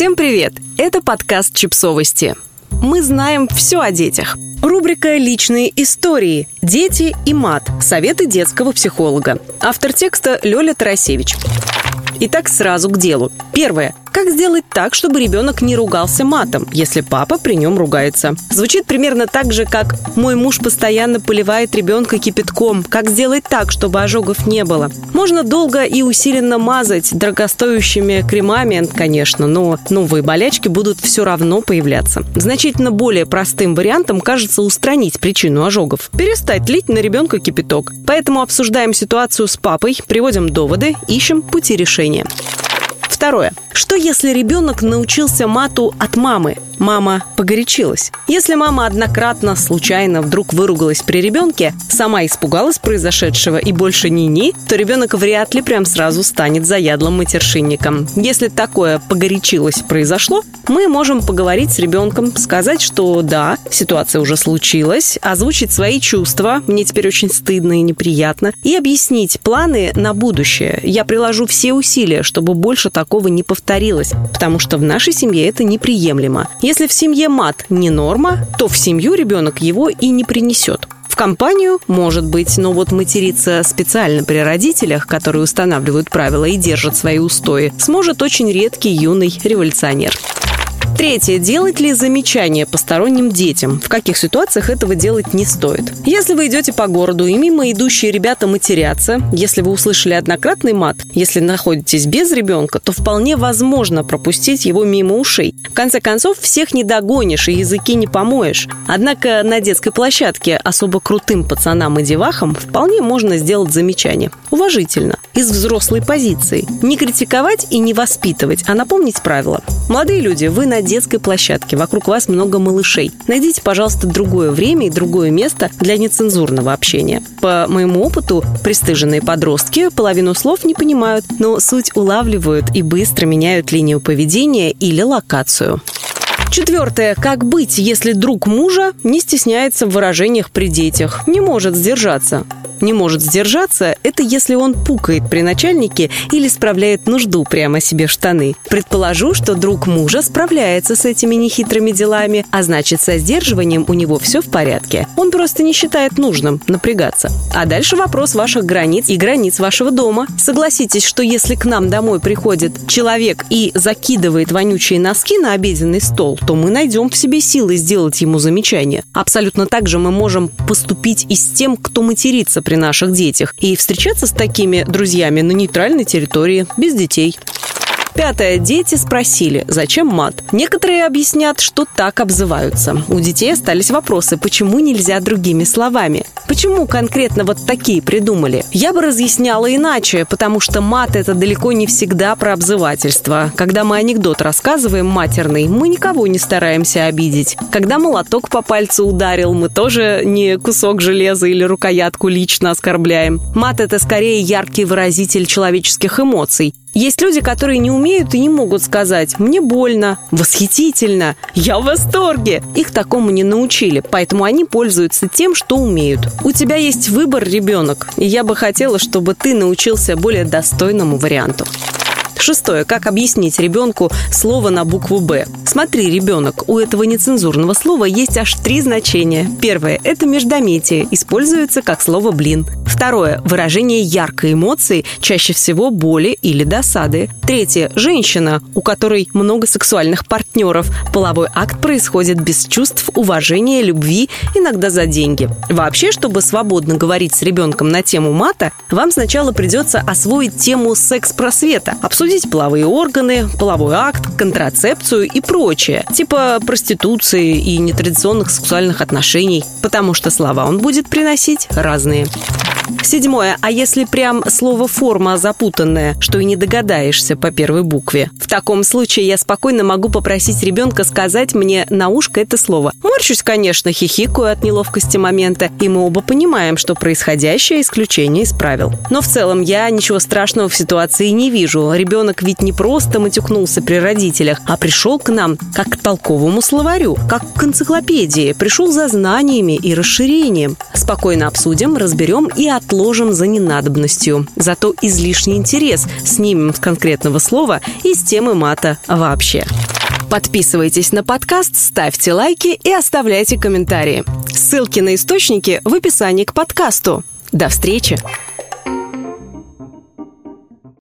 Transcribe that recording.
Всем привет! Это подкаст «Чипсовости». Мы знаем все о детях. Рубрика «Личные истории. Дети и мат. Советы детского психолога». Автор текста Лёля Тарасевич. Итак, сразу к делу. Первое. Как сделать так, чтобы ребенок не ругался матом, если папа при нем ругается? Звучит примерно так же, как «мой муж постоянно поливает ребенка кипятком». Как сделать так, чтобы ожогов не было? Можно долго и усиленно мазать дорогостоящими кремами, конечно, но новые болячки будут все равно появляться. Значительно более простым вариантом кажется устранить причину ожогов. Перестать лить на ребенка кипяток. Поэтому обсуждаем ситуацию с папой, приводим доводы, ищем пути решения. Второе. Что если ребенок научился мату от мамы? Мама погорячилась. Если мама однократно, случайно вдруг выругалась при ребенке, сама испугалась произошедшего и больше ни-ни, то ребенок вряд ли прям сразу станет заядлым матершинником. Если такое погорячилось произошло, мы можем поговорить с ребенком, сказать, что да, ситуация уже случилась, озвучить свои чувства, мне теперь очень стыдно и неприятно, и объяснить планы на будущее. Я приложу все усилия, чтобы больше такого не повторилось, потому что в нашей семье это неприемлемо. Если в семье мат не норма, то в семью ребенок его и не принесет. В компанию, может быть, но вот материться специально при родителях, которые устанавливают правила и держат свои устои, сможет очень редкий юный революционер. Третье. Делать ли замечания посторонним детям? В каких ситуациях этого делать не стоит? Если вы идете по городу и мимо идущие ребята матерятся, если вы услышали однократный мат, если находитесь без ребенка, то вполне возможно пропустить его мимо ушей. В конце концов, всех не догонишь и языки не помоешь. Однако на детской площадке особо крутым пацанам и девахам вполне можно сделать замечание. Уважительно, из взрослой позиции. Не критиковать и не воспитывать, а напомнить правила. Молодые люди, вы на детской площадке, вокруг вас много малышей. Найдите, пожалуйста, другое время и другое место для нецензурного общения. По моему опыту, пристыженные подростки половину слов не понимают, но суть улавливают и быстро меняют линию поведения или локацию. Четвертое. Как быть, если друг мужа не стесняется в выражениях при детях, не может сдержаться? не может сдержаться, это если он пукает при начальнике или справляет нужду прямо себе в штаны. Предположу, что друг мужа справляется с этими нехитрыми делами, а значит, со сдерживанием у него все в порядке. Он просто не считает нужным напрягаться. А дальше вопрос ваших границ и границ вашего дома. Согласитесь, что если к нам домой приходит человек и закидывает вонючие носки на обеденный стол, то мы найдем в себе силы сделать ему замечание. Абсолютно так же мы можем поступить и с тем, кто матерится при наших детях, и встречаться с такими друзьями на нейтральной территории, без детей. Пятое. Дети спросили, зачем мат. Некоторые объяснят, что так обзываются. У детей остались вопросы, почему нельзя другими словами. Почему конкретно вот такие придумали? Я бы разъясняла иначе, потому что мат – это далеко не всегда про обзывательство. Когда мы анекдот рассказываем матерный, мы никого не стараемся обидеть. Когда молоток по пальцу ударил, мы тоже не кусок железа или рукоятку лично оскорбляем. Мат – это скорее яркий выразитель человеческих эмоций. Есть люди, которые не умеют и не могут сказать «мне больно», «восхитительно», «я в восторге». Их такому не научили, поэтому они пользуются тем, что умеют. У тебя есть выбор, ребенок, и я бы хотела, чтобы ты научился более достойному варианту. Шестое. Как объяснить ребенку слово на букву «Б»? Смотри, ребенок, у этого нецензурного слова есть аж три значения. Первое – это междометие, используется как слово «блин». Второе – выражение яркой эмоции, чаще всего боли или досады. Третье – женщина, у которой много сексуальных партнеров. Половой акт происходит без чувств, уважения, любви, иногда за деньги. Вообще, чтобы свободно говорить с ребенком на тему мата, вам сначала придется освоить тему секс-просвета, обсудить половые органы, половой акт, контрацепцию и прочее, типа проституции и нетрадиционных сексуальных отношений, потому что слова он будет приносить разные. Седьмое. А если прям слово «форма» запутанное, что и не догадаешься по первой букве? В таком случае я спокойно могу попросить ребенка сказать мне на ушко это слово. Морщусь, конечно, хихикаю от неловкости момента, и мы оба понимаем, что происходящее исключение из правил. Но в целом я ничего страшного в ситуации не вижу. Ребенок ведь не просто матюкнулся при родителях, а пришел к нам как к толковому словарю, как к энциклопедии, пришел за знаниями и расширением. Спокойно обсудим, разберем и отложим за ненадобностью. Зато излишний интерес снимем с конкретного слова и с темы мата вообще. Подписывайтесь на подкаст, ставьте лайки и оставляйте комментарии. Ссылки на источники в описании к подкасту. До встречи!